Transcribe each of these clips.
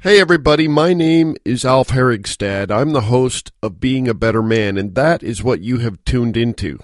Hey everybody, my name is Alf Herigstad. I'm the host of Being a Better Man, and that is what you have tuned into.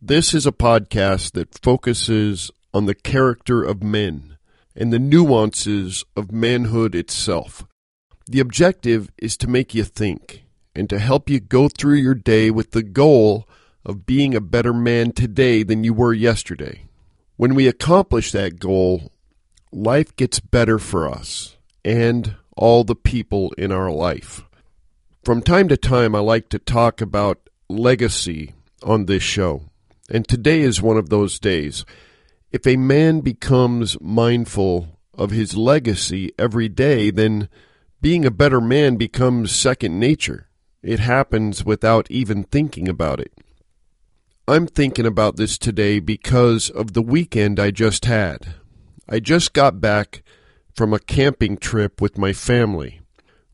This is a podcast that focuses on the character of men and the nuances of manhood itself. The objective is to make you think and to help you go through your day with the goal of being a better man today than you were yesterday. When we accomplish that goal, life gets better for us and all the people in our life. From time to time, I like to talk about legacy on this show, and today is one of those days. If a man becomes mindful of his legacy every day, then being a better man becomes second nature. It happens without even thinking about it. I'm thinking about this today because of the weekend I just had. I just got back from a camping trip with my family,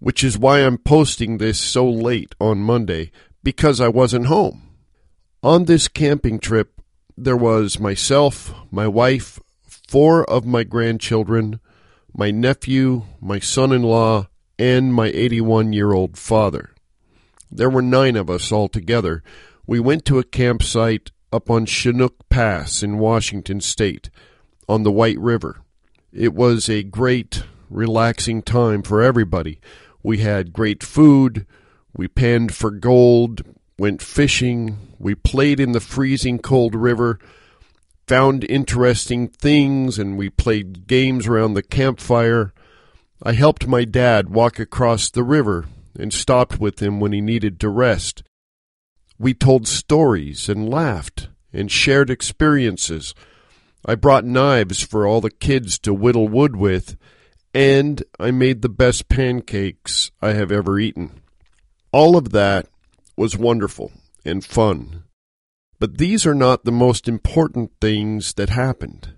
which is why I'm posting this so late on Monday because I wasn't home. On this camping trip, there was myself, my wife, four of my grandchildren, my nephew, my son in law, and my 81 year old father. There were nine of us all together. We went to a campsite up on Chinook Pass in Washington State on the White River. It was a great, relaxing time for everybody. We had great food, we panned for gold, went fishing, we played in the freezing cold river, found interesting things, and we played games around the campfire. I helped my dad walk across the river and stopped with him when he needed to rest. We told stories and laughed and shared experiences. I brought knives for all the kids to whittle wood with, and I made the best pancakes I have ever eaten. All of that was wonderful and fun. But these are not the most important things that happened.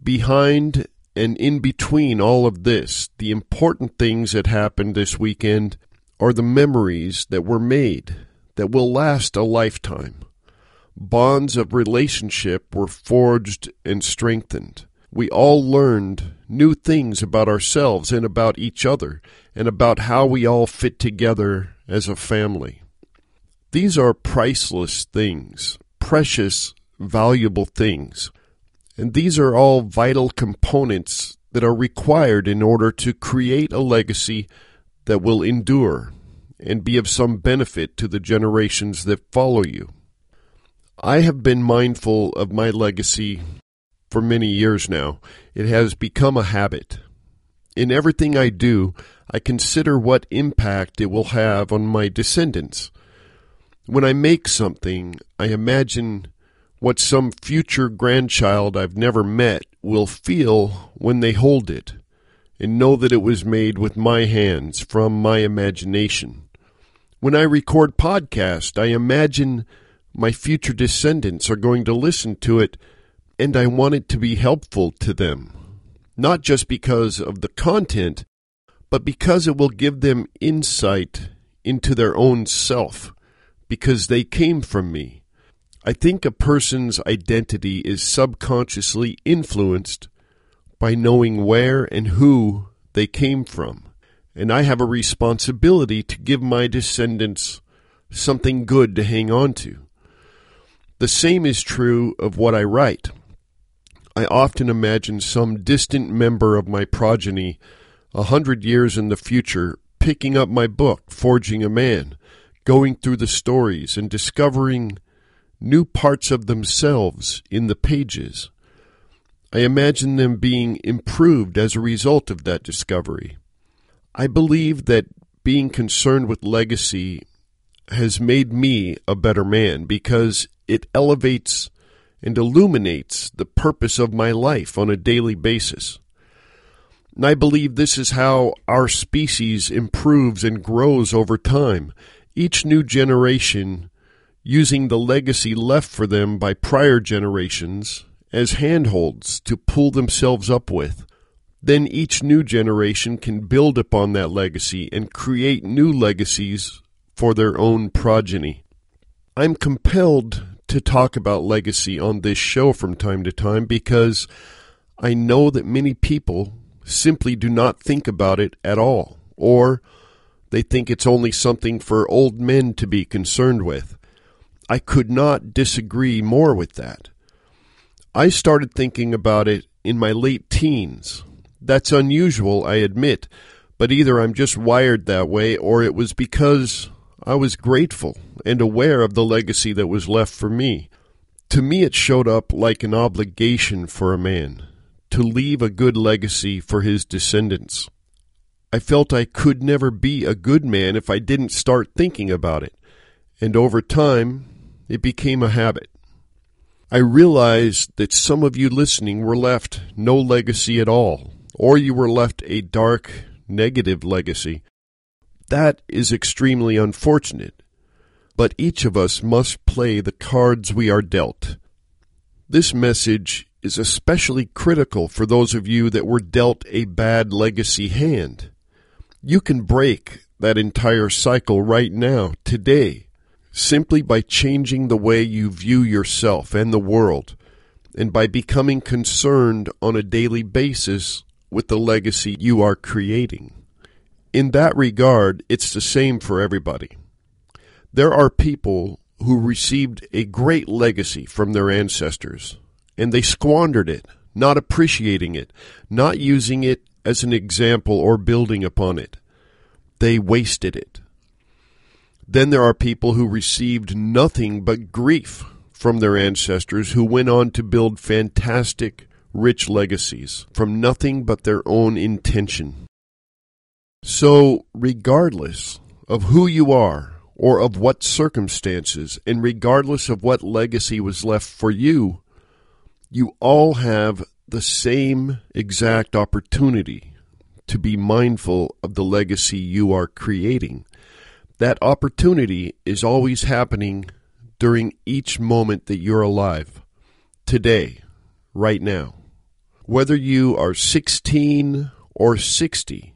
Behind and in between all of this, the important things that happened this weekend are the memories that were made that will last a lifetime bonds of relationship were forged and strengthened. We all learned new things about ourselves and about each other and about how we all fit together as a family. These are priceless things, precious, valuable things. And these are all vital components that are required in order to create a legacy that will endure and be of some benefit to the generations that follow you. I have been mindful of my legacy for many years now. It has become a habit. In everything I do, I consider what impact it will have on my descendants. When I make something, I imagine what some future grandchild I've never met will feel when they hold it and know that it was made with my hands from my imagination. When I record podcasts, I imagine my future descendants are going to listen to it, and I want it to be helpful to them. Not just because of the content, but because it will give them insight into their own self, because they came from me. I think a person's identity is subconsciously influenced by knowing where and who they came from. And I have a responsibility to give my descendants something good to hang on to. The same is true of what I write. I often imagine some distant member of my progeny, a hundred years in the future, picking up my book, Forging a Man, going through the stories and discovering new parts of themselves in the pages. I imagine them being improved as a result of that discovery. I believe that being concerned with legacy has made me a better man because it elevates and illuminates the purpose of my life on a daily basis. And I believe this is how our species improves and grows over time. Each new generation using the legacy left for them by prior generations as handholds to pull themselves up with. Then each new generation can build upon that legacy and create new legacies for their own progeny. I'm compelled to talk about legacy on this show from time to time because I know that many people simply do not think about it at all, or they think it's only something for old men to be concerned with. I could not disagree more with that. I started thinking about it in my late teens. That's unusual, I admit, but either I'm just wired that way or it was because I was grateful and aware of the legacy that was left for me. To me, it showed up like an obligation for a man to leave a good legacy for his descendants. I felt I could never be a good man if I didn't start thinking about it, and over time, it became a habit. I realize that some of you listening were left no legacy at all, or you were left a dark, negative legacy. That is extremely unfortunate, but each of us must play the cards we are dealt. This message is especially critical for those of you that were dealt a bad legacy hand. You can break that entire cycle right now, today simply by changing the way you view yourself and the world, and by becoming concerned on a daily basis with the legacy you are creating. In that regard, it's the same for everybody. There are people who received a great legacy from their ancestors, and they squandered it, not appreciating it, not using it as an example or building upon it. They wasted it. Then there are people who received nothing but grief from their ancestors who went on to build fantastic, rich legacies from nothing but their own intention. So, regardless of who you are or of what circumstances, and regardless of what legacy was left for you, you all have the same exact opportunity to be mindful of the legacy you are creating that opportunity is always happening during each moment that you're alive. Today, right now. Whether you are 16 or 60,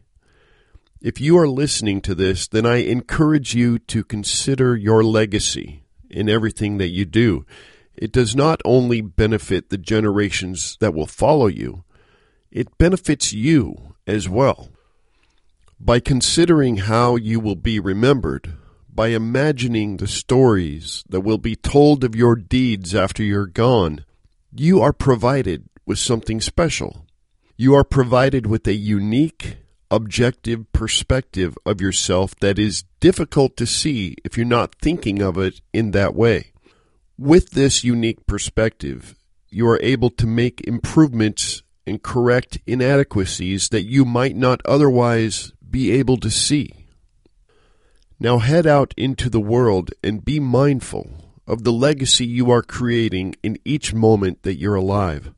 if you are listening to this, then I encourage you to consider your legacy in everything that you do. It does not only benefit the generations that will follow you, it benefits you as well. By considering how you will be remembered, by imagining the stories that will be told of your deeds after you're gone, you are provided with something special. You are provided with a unique, objective perspective of yourself that is difficult to see if you're not thinking of it in that way. With this unique perspective, you are able to make improvements and correct inadequacies that you might not otherwise be able to see. Now head out into the world and be mindful of the legacy you are creating in each moment that you're alive.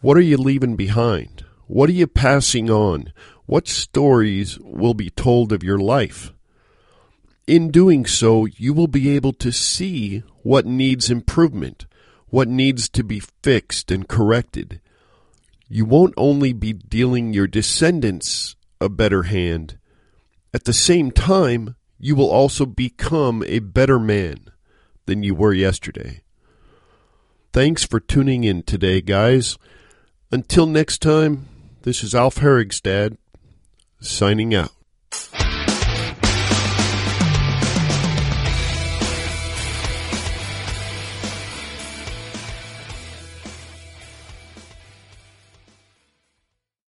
What are you leaving behind? What are you passing on? What stories will be told of your life? In doing so, you will be able to see what needs improvement, what needs to be fixed and corrected. You won't only be dealing your descendants a better hand. At the same time, you will also become a better man than you were yesterday. Thanks for tuning in today, guys. Until next time, this is Alf Herigstad signing out.